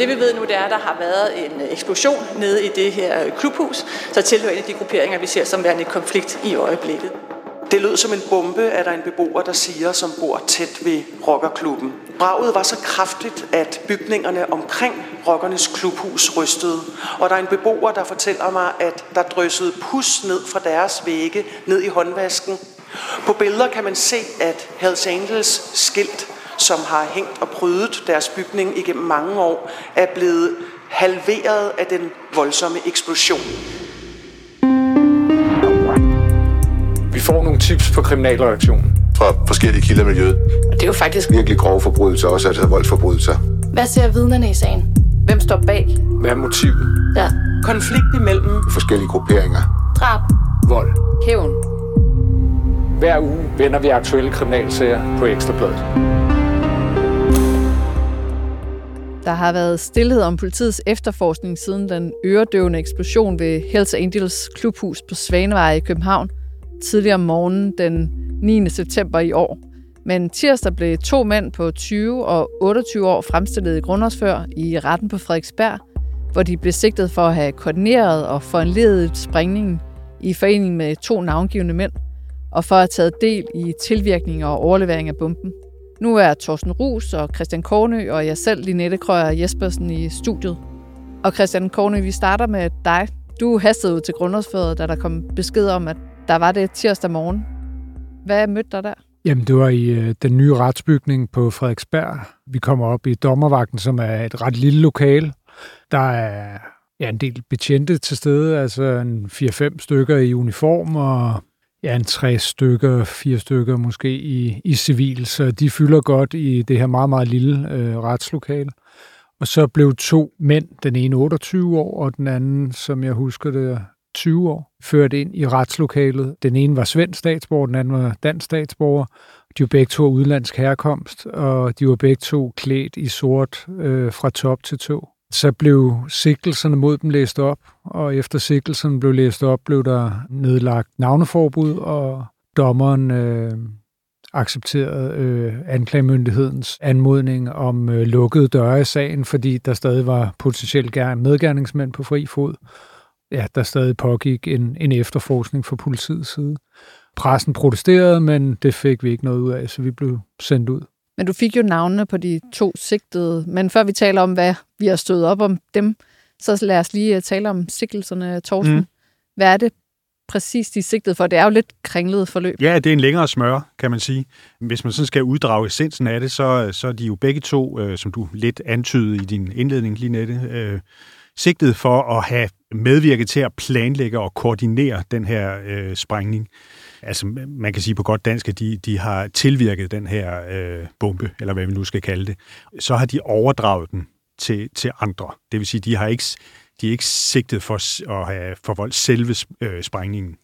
Det vi ved nu, det er, at der har været en eksplosion nede i det her klubhus, så tilhører en af de grupperinger, vi ser som værende i konflikt i øjeblikket. Det lød som en bombe, at der en beboer, der siger, som bor tæt ved rockerklubben. Braget var så kraftigt, at bygningerne omkring rockernes klubhus rystede. Og der er en beboer, der fortæller mig, at der dryssede pus ned fra deres vægge, ned i håndvasken. På billeder kan man se, at Hells Angels skilt, som har hængt og prydet deres bygning igennem mange år, er blevet halveret af den voldsomme eksplosion. Vi får nogle tips på kriminalreaktionen. Fra forskellige kilder i miljøet. Og det er jo faktisk Virkelig grove forbrydelser, også altså voldsforbrydelser. Hvad ser vidnerne i sagen? Hvem står bag? Hvad er motivet? Ja. Konflikt imellem Forskellige grupperinger. Drab. Vold. Hævn. Hver uge vender vi aktuelle kriminalsager på Ekstrabladet. Der har været stillhed om politiets efterforskning siden den øredøvende eksplosion ved Hells Angels klubhus på Svanevej i København tidligere om morgenen den 9. september i år. Men tirsdag blev to mænd på 20 og 28 år fremstillet i grundårsfør i retten på Frederiksberg, hvor de blev sigtet for at have koordineret og foranledet sprængningen i forening med to navngivende mænd, og for at have taget del i tilvirkning og overlevering af bomben. Nu er Thorsten Rus og Christian Kornø og jeg selv, Linette Krøyer Jespersen, i studiet. Og Christian Kornø, vi starter med dig. Du hastede ud til grundlovsfødet, da der kom besked om, at der var det tirsdag morgen. Hvad mødte dig der? Jamen, det var i øh, den nye retsbygning på Frederiksberg. Vi kommer op i dommervagten, som er et ret lille lokal. Der er ja, en del betjente til stede, altså en 4-5 stykker i uniform, og ja, en 60 stykker, 4 stykker måske i, i civil, så de fylder godt i det her meget, meget lille øh, retslokale. Og så blev to mænd, den ene 28 år, og den anden, som jeg husker det, 20 år, ført ind i retslokalet. Den ene var svensk statsborger, den anden var dansk statsborger. De var begge to udenlandsk udlandsk herkomst, og de var begge to klædt i sort øh, fra top til tå. Så blev sigtelserne mod dem læst op, og efter sigtelserne blev læst op, blev der nedlagt navneforbud, og dommeren øh, accepterede øh, anklagemyndighedens anmodning om øh, lukkede døre i sagen, fordi der stadig var potentielt medgerningsmænd på fri fod. Ja, der stadig pågik en, en efterforskning fra politiets side. Pressen protesterede, men det fik vi ikke noget ud af, så vi blev sendt ud. Men du fik jo navnene på de to sigtede. Men før vi taler om, hvad vi har stået op om dem, så lad os lige tale om sigtelserne, Torsten. Mm. Hvad er det præcis, de er sigtet for? Det er jo lidt kringlet forløb. Ja, det er en længere smør, kan man sige. Hvis man sådan skal uddrage essensen af det, så, så er de jo begge to, øh, som du lidt antydede i din indledning, Linette, øh, sigtet for at have medvirket til at planlægge og koordinere den her øh, sprængning. Altså, man kan sige på godt dansk, at de, de har tilvirket den her øh, bombe, eller hvad vi nu skal kalde det. Så har de overdraget den til, til andre. Det vil sige, de har ikke, de er ikke sigtet for at have forvoldt selve øh, sprængningen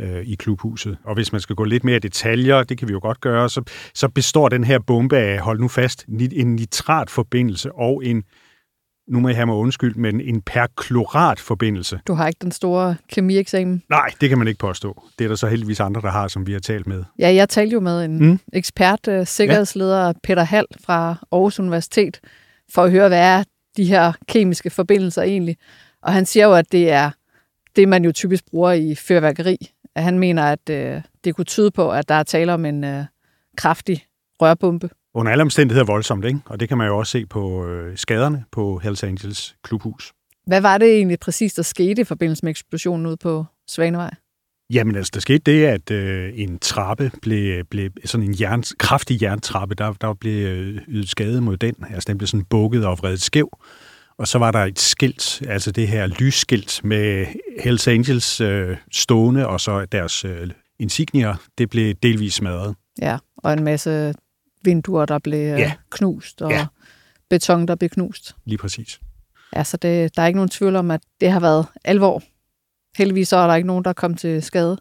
øh, i klubhuset. Og hvis man skal gå lidt mere i detaljer, det kan vi jo godt gøre, så, så består den her bombe af, hold nu fast, en nitratforbindelse og en nu må jeg have mig undskyld, men en perkloratforbindelse. Du har ikke den store kemieksamen? Nej, det kan man ikke påstå. Det er der så heldigvis andre, der har, som vi har talt med. Ja, jeg talte jo med en mm. ekspert, uh, sikkerhedsleder ja. Peter Hall fra Aarhus Universitet, for at høre, hvad er de her kemiske forbindelser egentlig. Og han siger jo, at det er det, man jo typisk bruger i fyrværkeri. Han mener, at uh, det kunne tyde på, at der er tale om en uh, kraftig rørbombe under alle omstændigheder voldsomt, ikke? og det kan man jo også se på øh, skaderne på Hells Angels klubhus. Hvad var det egentlig præcis, der skete i forbindelse med eksplosionen ude på Svanevej? Jamen altså, der skete det, at øh, en trappe blev, blev sådan en jern, kraftig jerntrappe, der, der blev øh, ydet skade mod den. Altså, den blev sådan bukket og vredet skæv. Og så var der et skilt, altså det her lysskilt med Hells Angels øh, stående, og så deres øh, insignier, det blev delvis smadret. Ja, og en masse vinduer, der blev ja. Øh, knust, og ja. beton, der blev knust. Lige præcis. Ja, så det, der er ikke nogen tvivl om, at det har været alvor. Heldigvis så er der ikke nogen, der kom til skade.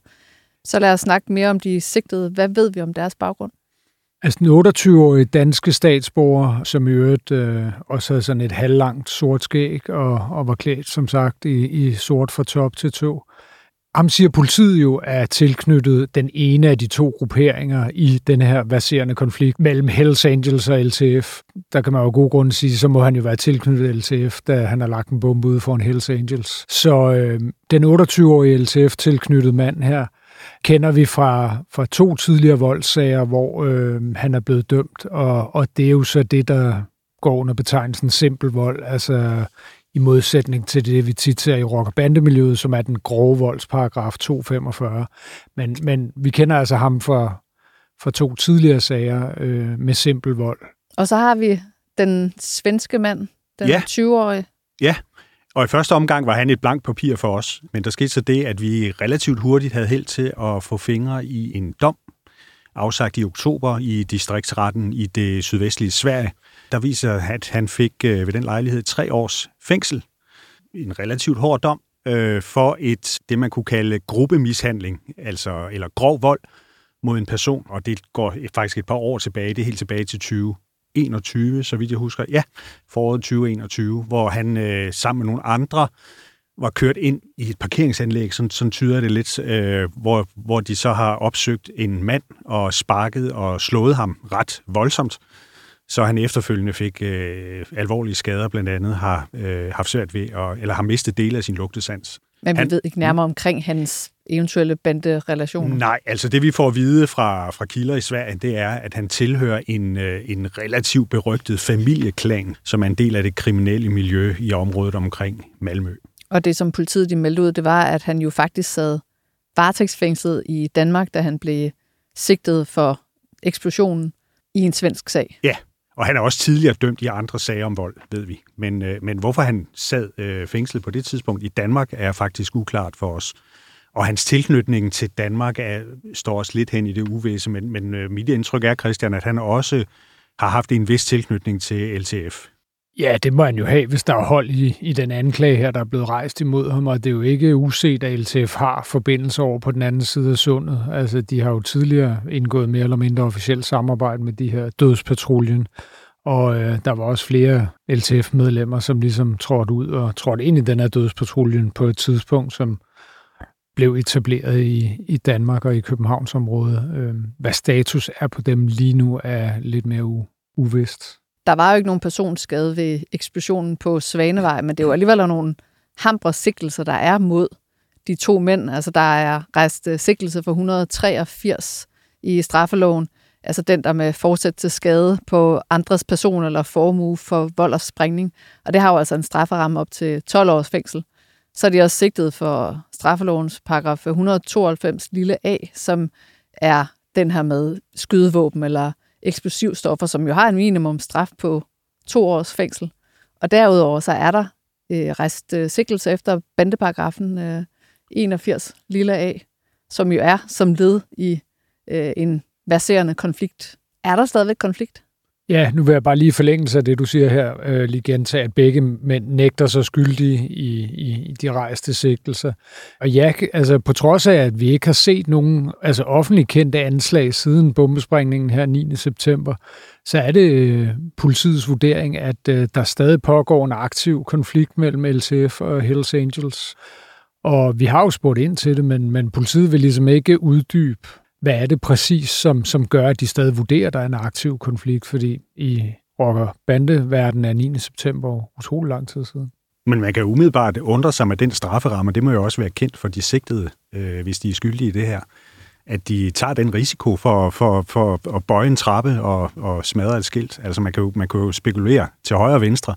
Så lad os snakke mere om de sigtede. Hvad ved vi om deres baggrund? Altså den 28-årige danske statsborger, som i øvrigt øh, også havde sådan et halvlangt sort skæg og, og var klædt, som sagt, i, i sort fra top til to. Ham siger politiet jo er tilknyttet den ene af de to grupperinger i den her baserende konflikt mellem Hells Angels og LTF. Der kan man jo god grund sige, så må han jo være tilknyttet LTF, da han har lagt en bombe ud for en Hells Angels. Så øh, den 28-årige LTF-tilknyttede mand her, kender vi fra, fra to tidligere voldssager, hvor øh, han er blevet dømt, og, og det er jo så det, der går under betegnelsen simpel vold, altså i modsætning til det, vi tit ser i rock- og bandemiljøet, som er den grove voldsparagraf 245. Men, men vi kender altså ham fra, fra to tidligere sager øh, med simpel vold. Og så har vi den svenske mand, den Ja. 20-årige. Ja, og i første omgang var han et blankt papir for os, men der skete så det, at vi relativt hurtigt havde held til at få fingre i en dom, afsagt i oktober i distriktsretten i det sydvestlige Sverige, der viser, at han fik øh, ved den lejlighed tre års fængsel. En relativt hård dom øh, for et, det man kunne kalde gruppemishandling, altså, eller grov vold mod en person, og det går faktisk et par år tilbage, det er helt tilbage til 2021, så vidt jeg husker. Ja, foråret 2021, hvor han øh, sammen med nogle andre var kørt ind i et parkeringsanlæg, sådan, sådan tyder det lidt, øh, hvor, hvor de så har opsøgt en mand og sparket og slået ham ret voldsomt, så han efterfølgende fik øh, alvorlige skader, blandt andet har øh, haft svært ved, at, eller har mistet dele af sin lugtesans. Men vi Han- ved ikke nærmere omkring hans eventuelle banderelationer. Nej, altså det vi får at vide fra, fra kilder i Sverige, det er, at han tilhører en, øh, en relativt berygtet familieklan, som er en del af det kriminelle miljø i området omkring Malmø. Og det, som politiet de meldte ud, det var, at han jo faktisk sad varetægtsfængslet i Danmark, da han blev sigtet for eksplosionen i en svensk sag. Ja, og han er også tidligere dømt i andre sager om vold, ved vi. Men, øh, men hvorfor han sad øh, fængslet på det tidspunkt i Danmark, er faktisk uklart for os. Og hans tilknytning til Danmark er, står også lidt hen i det uvæse, men, men øh, mit indtryk er, Christian, at han også har haft en vis tilknytning til LTF. Ja, det må han jo have, hvis der er hold i, i den anklage her, der er blevet rejst imod ham, og det er jo ikke uset, at LTF har forbindelser over på den anden side af sundet. Altså, de har jo tidligere indgået mere eller mindre officielt samarbejde med de her dødspatruljen, og øh, der var også flere LTF-medlemmer, som ligesom trådte ud og trådte ind i den her dødspatruljen på et tidspunkt, som blev etableret i, i Danmark og i Københavnsområdet. Øh, hvad status er på dem lige nu, er lidt mere u- uvist. Der var jo ikke nogen personskade ved eksplosionen på Svanevej, men det er jo alligevel nogle hambre sigtelser, der er mod de to mænd. Altså, der er rejst øh, sigtelse for 183 i straffeloven. Altså den, der med forsæt til skade på andres person eller formue for vold og sprængning. Og det har jo altså en strafferamme op til 12 års fængsel. Så er de også sigtet for straffelovens paragraf 192 lille a, som er den her med skydevåben eller eksplosivstoffer, som jo har en minimum straf på to års fængsel. Og derudover så er der øh, rest øh, sikkelse efter bandeparagrafen øh, 81 lille a, som jo er som led i øh, en verserende konflikt. Er der stadigvæk konflikt? Ja, nu vil jeg bare lige i forlængelse af det, du siger her, øh, lige gentage, at begge mænd nægter sig skyldige i, i, i de rejste sigtelser. Og ja, altså på trods af, at vi ikke har set nogen altså offentligt kendte anslag siden bombesprængningen her 9. september, så er det øh, politiets vurdering, at øh, der stadig pågår en aktiv konflikt mellem LTF og Hells Angels. Og vi har jo spurgt ind til det, men, men politiet vil ligesom ikke uddybe, hvad er det præcis, som, som gør, at de stadig vurderer, at der er en aktiv konflikt, fordi i rocker bandeverden er 9. september utrolig lang tid siden. Men man kan umiddelbart undre sig med den strafferamme, det må jo også være kendt for de sigtede, øh, hvis de er skyldige i det her, at de tager den risiko for, for, for at bøje en trappe og, og smadre et skilt. Altså man kan, jo, man kan jo spekulere til højre og venstre,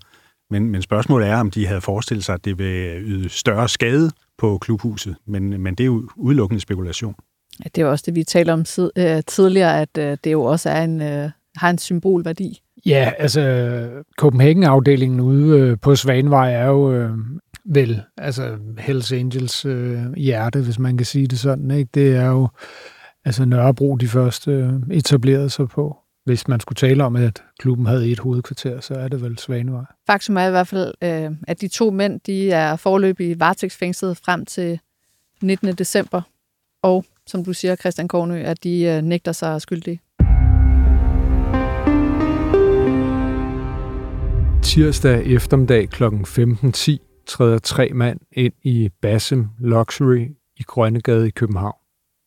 men, men spørgsmålet er, om de havde forestillet sig, at det vil yde større skade på klubhuset, men, men det er jo udelukkende spekulation. Det er jo også det, vi talte om øh, tidligere, at øh, det jo også er en, øh, har en symbolværdi. Ja, altså Copenhagen-afdelingen ude på Svanevej er jo øh, vel altså Hells Angels øh, hjerte, hvis man kan sige det sådan. Ikke? Det er jo altså Nørrebro, de første etablerede sig på. Hvis man skulle tale om, at klubben havde et hovedkvarter, så er det vel Svanevej. Faktum er i hvert fald, øh, at de to mænd, de er forløbig varetægtsfængslet frem til 19. december. Og, som du siger, Christian Kornø, at de øh, nægter sig skyldige. Tirsdag eftermiddag kl. 15.10 træder tre mand ind i Bassem Luxury i i Grønnegade i København.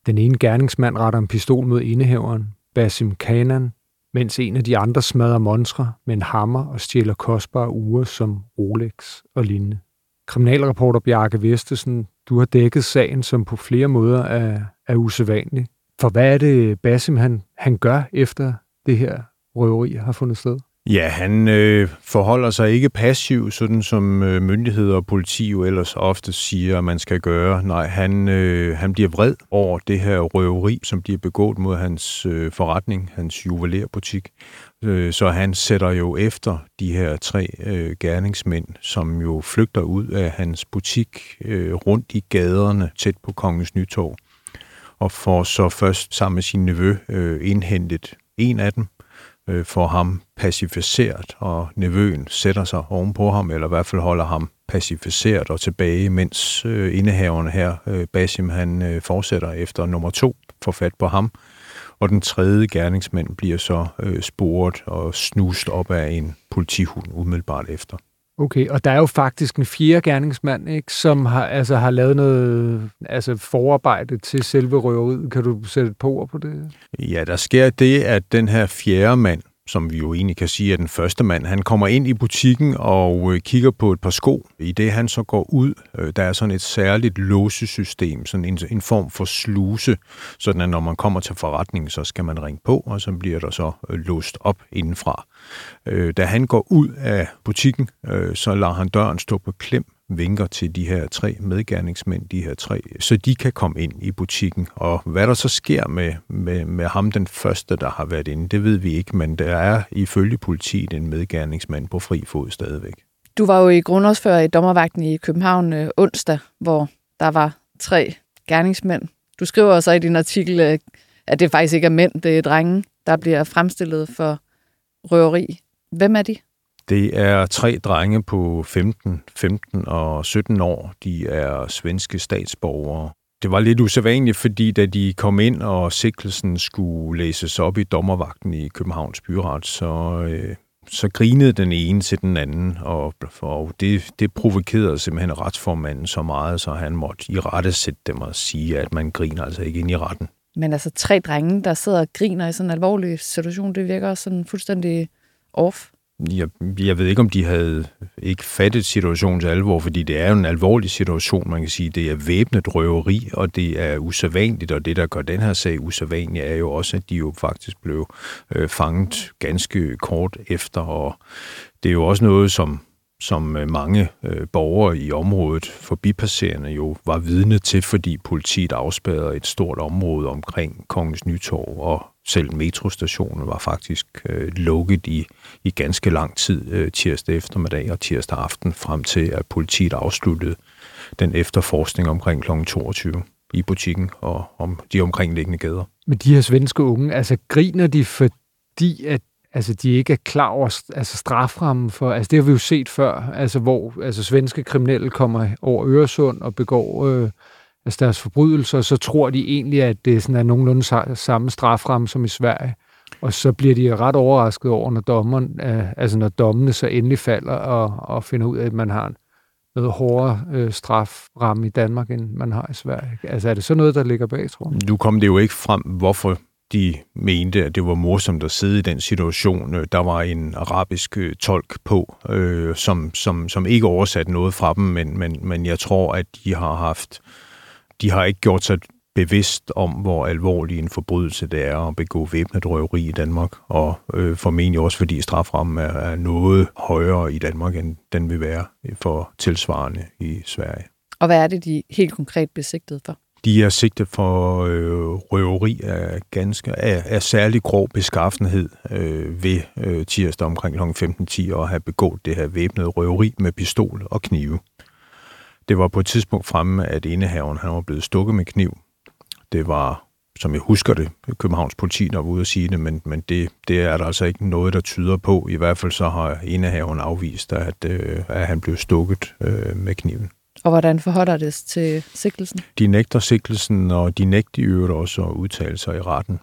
Den ene gerningsmand retter en pistol mod indehaveren, Basim Kanan, mens en af de andre smadrer monstre med en hammer og stjæler kostbare ure som Rolex og lignende. Kriminalreporter Bjarke Vestesen, du har dækket sagen, som på flere måder er, er usædvanlig. For hvad er det, Basim han, han gør efter det her røveri har fundet sted? Ja, han øh, forholder sig ikke passiv, sådan som øh, myndigheder og politi jo ellers ofte siger, at man skal gøre. Nej, han, øh, han bliver vred over det her røveri, som bliver begået mod hans øh, forretning, hans juvelerbutik. Øh, så han sætter jo efter de her tre øh, gerningsmænd, som jo flygter ud af hans butik øh, rundt i gaderne tæt på Kongens Nytorv, og får så først sammen med sin nevø øh, indhentet en af dem, øh, får ham pacificeret, og nevøen sætter sig ovenpå ham, eller i hvert fald holder ham pacificeret og tilbage, mens øh, indehaveren her, øh, Basim, han øh, fortsætter efter nummer to, får fat på ham, og den tredje gerningsmand bliver så øh, sporet og snust op af en politihund umiddelbart efter. Okay, og der er jo faktisk en fjerde gerningsmand, ikke, som har, altså, har lavet noget altså, forarbejde til selve røveriet. Kan du sætte et par ord på det? Ja, der sker det, at den her fjerde mand, som vi jo egentlig kan sige er den første mand, han kommer ind i butikken og øh, kigger på et par sko. I det han så går ud, øh, der er sådan et særligt låsesystem, sådan en, en form for sluse, sådan at når man kommer til forretningen, så skal man ringe på, og så bliver der så øh, låst op indenfra. Da han går ud af butikken, så lader han døren stå på klem, vinker til de her tre medgerningsmænd, de her tre, så de kan komme ind i butikken. Og hvad der så sker med, med, med ham, den første, der har været inde, det ved vi ikke, men der er ifølge politiet en medgerningsmand på fri fod stadigvæk. Du var jo i grundlovsfører i dommervagten i København øh, onsdag, hvor der var tre gerningsmænd. Du skriver så i din artikel, øh, at det faktisk ikke er mænd, det er drenge, der bliver fremstillet for røveri. Hvem er de? Det er tre drenge på 15, 15 og 17 år. De er svenske statsborgere. Det var lidt usædvanligt, fordi da de kom ind, og sikkelsen skulle læses op i dommervagten i Københavns Byret, så, øh, så grinede den ene til den anden, og, og det, det provokerede simpelthen retsformanden så meget, så han måtte i rette sætte dem og sige, at man griner altså ikke ind i retten. Men altså tre drenge, der sidder og griner i sådan en alvorlig situation, det virker sådan fuldstændig off jeg, jeg ved ikke, om de havde ikke fattet situationens alvor, fordi det er jo en alvorlig situation, man kan sige. Det er væbnet røveri, og det er usædvanligt, og det, der gør den her sag usædvanlig, er jo også, at de jo faktisk blev øh, fanget ganske kort efter, og det er jo også noget, som som øh, mange øh, borgere i området, forbipasserende, jo var vidne til, fordi politiet afspærrede et stort område omkring Kongens Nytorv, og selv metrostationen var faktisk øh, lukket i, i ganske lang tid øh, tirsdag eftermiddag og tirsdag aften, frem til at politiet afsluttede den efterforskning omkring kl. 22 i butikken og om de omkringliggende gader. Men de her svenske unge, altså griner de, fordi at altså, de ikke er klar over altså, straframmen for, altså det har vi jo set før, altså hvor altså, svenske kriminelle kommer over Øresund og begår øh, altså deres forbrydelser, så tror de egentlig, at det sådan er nogenlunde samme straframme som i Sverige. Og så bliver de ret overrasket over, når, dommeren, øh, altså når dommene så endelig falder og, og finder ud af, at man har en noget hårdere øh, straframme i Danmark, end man har i Sverige. Altså er det så noget, der ligger bag, tror du? Nu kom det jo ikke frem, hvorfor de mente, at det var morsomt at sidde i den situation. Øh, der var en arabisk øh, tolk på, øh, som, som, som ikke oversatte noget fra dem, men, men, men jeg tror, at de har haft, de har ikke gjort sig bevidst om, hvor alvorlig en forbrydelse det er at begå væbnet røveri i Danmark, og øh, formentlig også fordi straframmen er, er noget højere i Danmark, end den vil være for tilsvarende i Sverige. Og hvad er det, de helt konkret besigtet for? De er sigtet for øh, røveri af, ganske, af, af særlig grov beskaffenhed øh, ved øh, tirsdag omkring kl. 15.10 og have begået det her væbnede røveri med pistol og knive. Det var på et tidspunkt fremme, at indehaveren han var blevet stukket med kniv. Det var, som jeg husker det, Københavns politi, der var ude at sige det, men, men det, det er der altså ikke noget, der tyder på. I hvert fald så har indehaveren afvist, at, øh, at han blev stukket øh, med kniven. Og hvordan forholder det til sigtelsen? De nægter sigtelsen, og de nægter i øvrigt også at udtale sig i retten.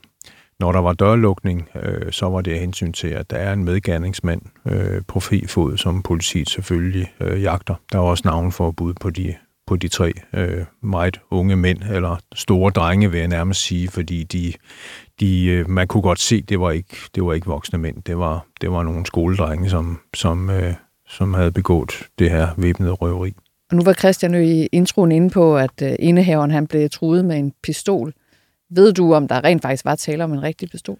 Når der var dørlukning, øh, så var det hensyn til, at der er en medgerningsmand øh, på fri fod, som politiet selvfølgelig øh, jagter. Der er også navn for bud på de på de tre øh, meget unge mænd, eller store drenge, vil jeg nærmest sige, fordi de, de, øh, man kunne godt se, det var ikke, det var ikke voksne mænd, det var, det var nogle skoledrenge, som, som, øh, som havde begået det her væbnede røveri. Og nu var Christian jo i introen inde på, at øh, indehaveren han blev truet med en pistol. Ved du, om der rent faktisk var tale om en rigtig pistol?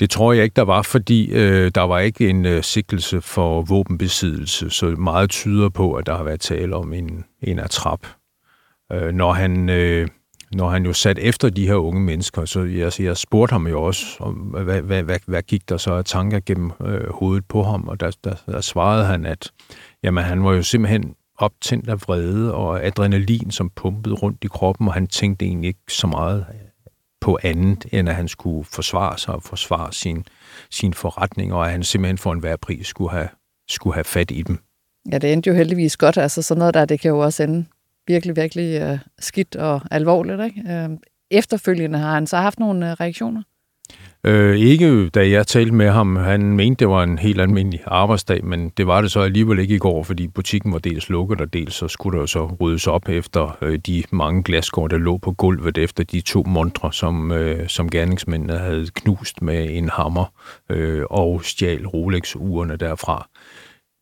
Det tror jeg ikke, der var, fordi øh, der var ikke en øh, sigtelse for våbenbesiddelse, så meget tyder på, at der har været tale om en, en atrap. Øh, når, han, øh, når han jo sat efter de her unge mennesker, så jeg, jeg spurgte ham jo også, om, hvad, hvad, hvad, hvad gik der så af tanker gennem øh, hovedet på ham, og der, der, der svarede han, at jamen, han var jo simpelthen optændt af vrede og adrenalin, som pumpede rundt i kroppen, og han tænkte egentlig ikke så meget på andet, end at han skulle forsvare sig og forsvare sin, sin forretning, og at han simpelthen for enhver pris skulle have, skulle have fat i dem. Ja, det endte jo heldigvis godt. Altså sådan noget der, det kan jo også ende virkelig, virkelig uh, skidt og alvorligt. Ikke? Uh, efterfølgende har han så haft nogle uh, reaktioner? Øh, ikke da jeg talte med ham. Han mente, det var en helt almindelig arbejdsdag, men det var det så alligevel ikke i går, fordi butikken var dels lukket, og dels så skulle der jo så ryddes op efter øh, de mange glaskår, der lå på gulvet efter de to montre, som, øh, som gerningsmændene havde knust med en hammer øh, og stjal Rolex-urene derfra.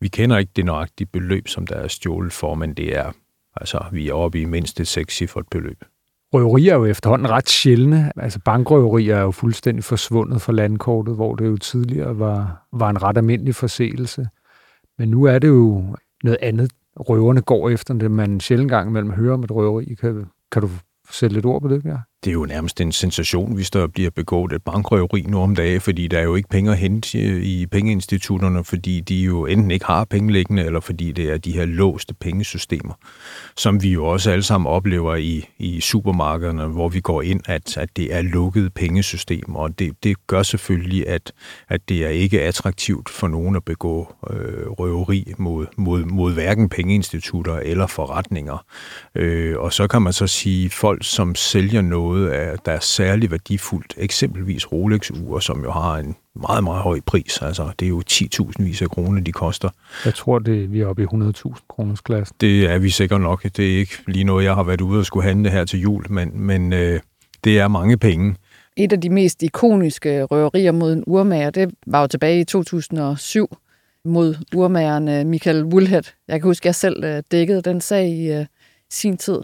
Vi kender ikke det nøjagtige beløb, som der er stjålet for, men det er, altså, vi er oppe i mindst et sekscifret beløb. Røverier er jo efterhånden ret sjældne. Altså bankrøverier er jo fuldstændig forsvundet fra landkortet, hvor det jo tidligere var, var en ret almindelig forseelse. Men nu er det jo noget andet, røverne går efter, det man sjældent gang imellem hører om et røveri. Kan, kan du sætte lidt ord på det, Bjerg? Det er jo nærmest en sensation, hvis der bliver begået et bankrøveri nu om dagen, fordi der er jo ikke penge at hente øh, i pengeinstitutterne, fordi de jo enten ikke har penge liggende, eller fordi det er de her låste pengesystemer, som vi jo også alle sammen oplever i, i supermarkederne, hvor vi går ind, at, at det er lukkede pengesystemer, og det, det gør selvfølgelig, at, at det er ikke attraktivt for nogen at begå øh, røveri mod, mod, mod hverken pengeinstitutter eller forretninger. Øh, og så kan man så sige, folk som sælger noget, noget, af, der er særlig værdifuldt. Eksempelvis Rolex-ure, som jo har en meget, meget høj pris. Altså, det er jo 10.000 vis af kroner, de koster. Jeg tror, det, vi er oppe i 100.000 kroners klasse. Det er vi sikkert nok. Det er ikke lige noget, jeg har været ude og skulle handle her til jul, men, men øh, det er mange penge. Et af de mest ikoniske røverier mod en urmager, det var jo tilbage i 2007 mod urmageren Michael Woolhead. Jeg kan huske, at jeg selv øh, dækkede den sag i uh, sin tid.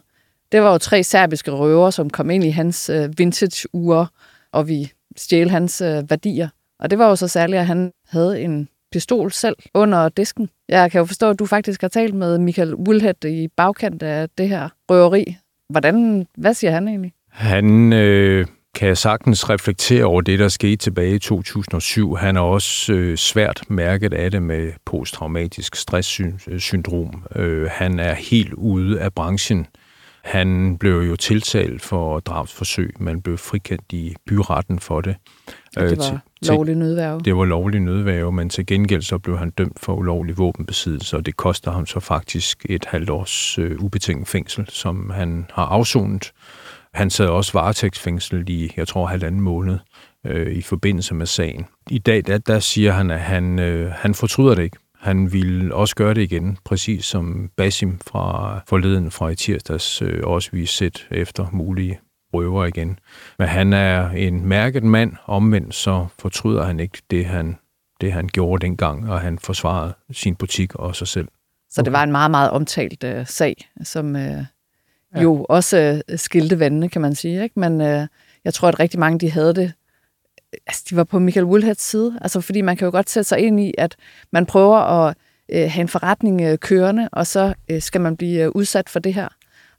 Det var jo tre serbiske røver, som kom ind i hans øh, vintage-ure, og vi stjæle hans øh, værdier. Og det var jo så særligt, at han havde en pistol selv under disken. Jeg kan jo forstå, at du faktisk har talt med Michael Woolhead i bagkant af det her røveri. Hvordan, hvad siger han egentlig? Han øh, kan sagtens reflektere over det, der skete tilbage i 2007. Han er også øh, svært mærket af det med posttraumatisk stresssyndrom. Øh, han er helt ude af branchen. Han blev jo tiltalt for drabsforsøg, men blev frikendt i byretten for det. Ja, det øh, var til, lovlig nødværve. Det var lovlig nødværve, men til gengæld så blev han dømt for ulovlig våbenbesiddelse, og det koster ham så faktisk et halvt års øh, ubetinget fængsel, som han har afsonet. Han sad også varetægtsfængsel i, jeg tror, halvanden måned øh, i forbindelse med sagen. I dag, der, der siger han, at han, øh, han fortryder det ikke. Han ville også gøre det igen, præcis som Basim fra forleden fra i tirsdags øh, også vi set efter mulige røver igen. Men han er en mærket mand, omvendt så fortryder han ikke det, han, det, han gjorde dengang, og han forsvarede sin butik og sig selv. Så det var en meget, meget omtalt uh, sag, som ja. jo også uh, skilte vandene, kan man sige. Ikke? Men uh, jeg tror, at rigtig mange de havde det altså, de var på Michael Woolheads side. Altså, fordi man kan jo godt sætte sig ind i, at man prøver at øh, have en forretning øh, kørende, og så øh, skal man blive øh, udsat for det her.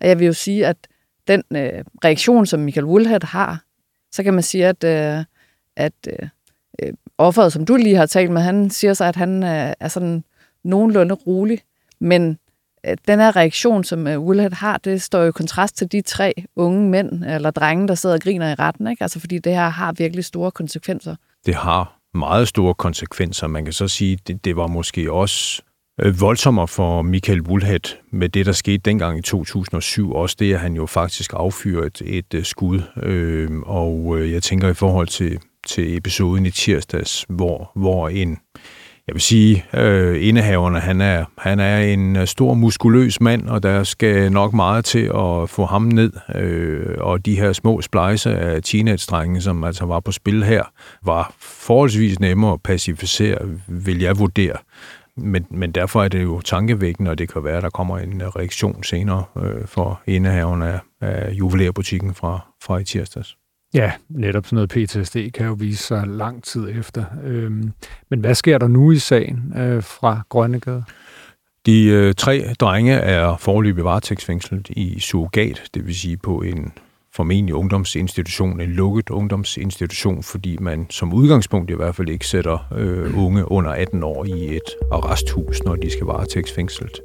Og jeg vil jo sige, at den øh, reaktion, som Michael Woolhead har, så kan man sige, at, øh, at øh, øh offeret, som du lige har talt med, han siger sig, at han øh, er sådan nogenlunde rolig, men Øh, den her reaktion, som øh, Willard har, det står jo i kontrast til de tre unge mænd eller drenge, der sidder og griner i retten. Ikke? Altså fordi det her har virkelig store konsekvenser. Det har meget store konsekvenser. Man kan så sige, det, det var måske også øh, voldsommere for Michael Woolhead med det, der skete dengang i 2007. Også det, at han jo faktisk affyrer et, et skud. Øhm, øh, og jeg tænker i forhold til, til episoden i tirsdags, hvor, hvor en jeg vil sige, øh, indehaverne, han er, han er en øh, stor muskuløs mand, og der skal nok meget til at få ham ned. Øh, og de her små splejse af teenage som altså var på spil her, var forholdsvis nemmere at pacificere, vil jeg vurdere. Men, men derfor er det jo tankevækkende, og det kan være, at der kommer en øh, reaktion senere øh, for indehaverne af, af juvelérbutikken fra, fra i tirsdags. Ja, netop sådan noget PTSD kan jo vise sig lang tid efter. Øhm, men hvad sker der nu i sagen øh, fra Grønnegade? De øh, tre drenge er forløbig varetægtsfængslet i surrogat, det vil sige på en formentlig ungdomsinstitution, en lukket ungdomsinstitution, fordi man som udgangspunkt i hvert fald ikke sætter øh, unge under 18 år i et arresthus, når de skal varetægtsfængslet.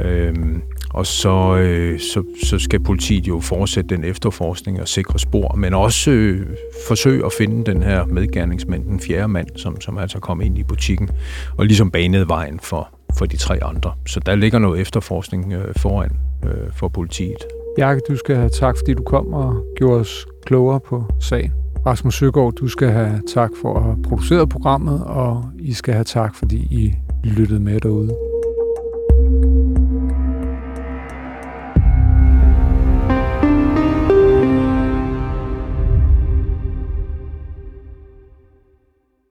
Øhm, og så, øh, så, så skal politiet jo fortsætte den efterforskning og sikre spor, men også øh, forsøge at finde den her medgerningsmand, den fjerde mand, som, som altså kom ind i butikken, og ligesom banede vejen for, for de tre andre. Så der ligger noget efterforskning øh, foran øh, for politiet. Bjarke, du skal have tak, fordi du kom og gjorde os klogere på sagen. Rasmus Søgaard, du skal have tak for at have produceret programmet, og I skal have tak, fordi I lyttede med derude.